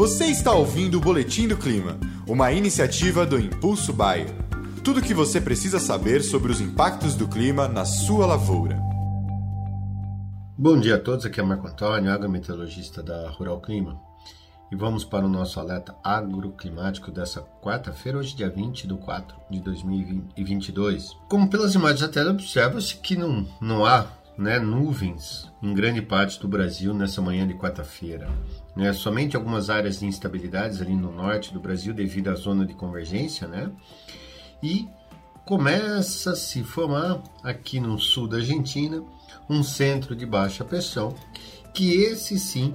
Você está ouvindo o Boletim do Clima, uma iniciativa do Impulso Bayer. Tudo o que você precisa saber sobre os impactos do clima na sua lavoura. Bom dia a todos, aqui é Marco Antônio, agrometeorologista da Rural Clima. E vamos para o nosso alerta agroclimático dessa quarta-feira, hoje dia 20 de 4 de 2022. Como pelas imagens da tela, observa-se que não, não há né, nuvens em grande parte do Brasil nessa manhã de quarta-feira. Né, somente algumas áreas de instabilidades ali no norte do Brasil devido à zona de convergência, né? E começa a se formar aqui no sul da Argentina um centro de baixa pressão, que esse sim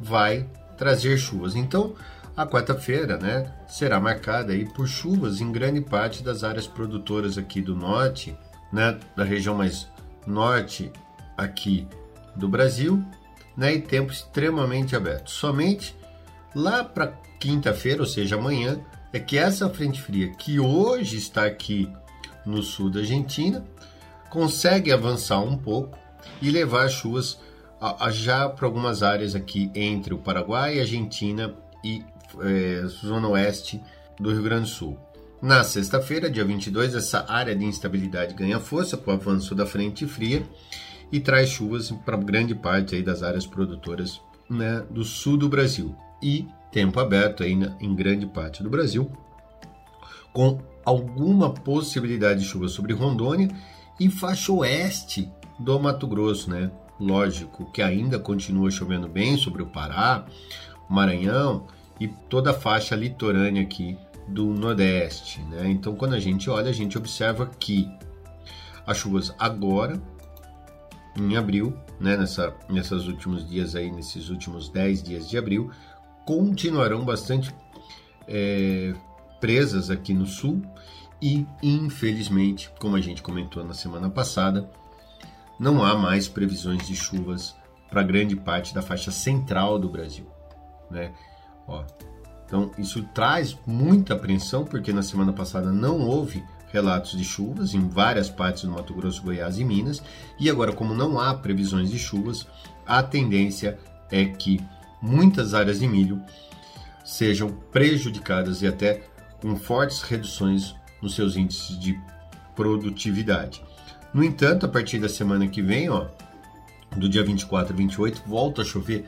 vai trazer chuvas. Então, a quarta-feira, né, será marcada aí por chuvas em grande parte das áreas produtoras aqui do norte, né, da região mais norte aqui do Brasil, né, e tempo extremamente aberto. Somente lá para quinta-feira, ou seja, amanhã, é que essa frente fria que hoje está aqui no sul da Argentina consegue avançar um pouco e levar chuvas a, a já para algumas áreas aqui entre o Paraguai, Argentina e é, zona oeste do Rio Grande do Sul. Na sexta-feira, dia 22, essa área de instabilidade ganha força com o avanço da frente fria e traz chuvas para grande parte aí das áreas produtoras né, do sul do Brasil e tempo aberto aí em grande parte do Brasil, com alguma possibilidade de chuva sobre Rondônia e faixa oeste do Mato Grosso, né? Lógico que ainda continua chovendo bem sobre o Pará, Maranhão e toda a faixa litorânea aqui do Nordeste. Né? Então, quando a gente olha, a gente observa que as chuvas agora, em abril, né, nessa, nesses últimos dias aí, nesses últimos 10 dias de abril, continuarão bastante é, presas aqui no sul e, infelizmente, como a gente comentou na semana passada, não há mais previsões de chuvas para grande parte da faixa central do Brasil. Né? Ó, então, isso traz muita apreensão, porque na semana passada não houve relatos de chuvas em várias partes do Mato Grosso, Goiás e Minas, e agora, como não há previsões de chuvas, a tendência é que muitas áreas de milho sejam prejudicadas e até com fortes reduções nos seus índices de produtividade. No entanto, a partir da semana que vem, ó, do dia 24 e 28, volta a chover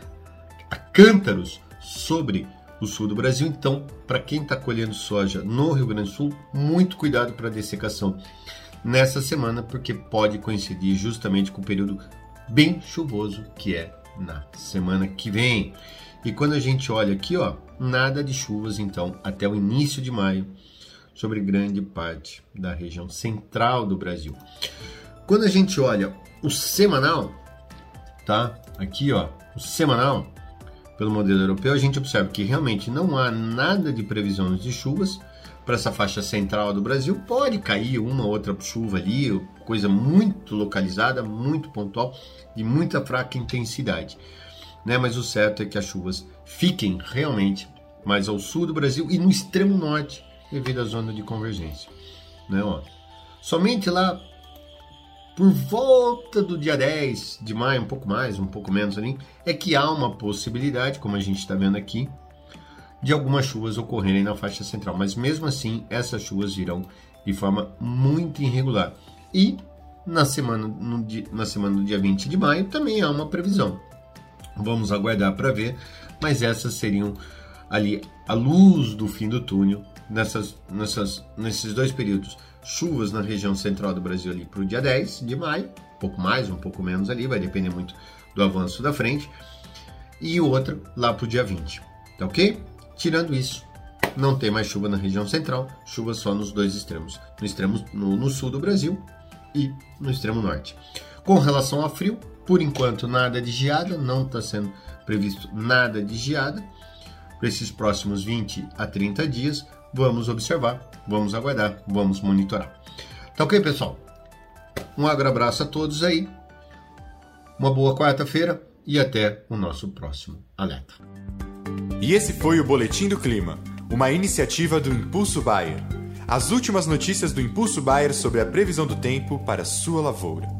a cântaros sobre o sul do Brasil. Então, para quem está colhendo soja no Rio Grande do Sul, muito cuidado para a dessecação nessa semana, porque pode coincidir justamente com o período bem chuvoso que é na semana que vem. E quando a gente olha aqui, ó, nada de chuvas então até o início de maio sobre grande parte da região central do Brasil. Quando a gente olha o semanal, tá? Aqui, ó, o semanal, pelo modelo europeu, a gente observa que realmente não há nada de previsões de chuvas para essa faixa central do Brasil. Pode cair uma ou outra chuva ali, coisa muito localizada, muito pontual, de muita fraca intensidade. Né? Mas o certo é que as chuvas fiquem realmente mais ao sul do Brasil e no extremo norte, devido à zona de convergência. Né? Ó, somente lá por volta do dia 10 de maio, um pouco mais, um pouco menos ali, é que há uma possibilidade, como a gente está vendo aqui, de algumas chuvas ocorrerem na faixa central. Mas mesmo assim, essas chuvas virão de forma muito irregular. E na semana, no na semana do dia 20 de maio também há uma previsão. Vamos aguardar para ver, mas essas seriam ali a luz do fim do túnel nessas, nessas, nesses dois períodos chuvas na região central do Brasil ali para o dia 10 de maio, um pouco mais, um pouco menos ali, vai depender muito do avanço da frente, e outra lá para o dia 20, tá ok? Tirando isso, não tem mais chuva na região central, chuva só nos dois extremos, no extremo no, no sul do Brasil e no extremo norte. Com relação a frio, por enquanto nada de geada, não está sendo previsto nada de geada. Para esses próximos 20 a 30 dias, vamos observar, vamos aguardar, vamos monitorar. Tá ok, pessoal? Um abraço a todos aí, uma boa quarta-feira e até o nosso próximo alerta. E esse foi o Boletim do Clima, uma iniciativa do Impulso Bayer. As últimas notícias do Impulso Bayer sobre a previsão do tempo para sua lavoura.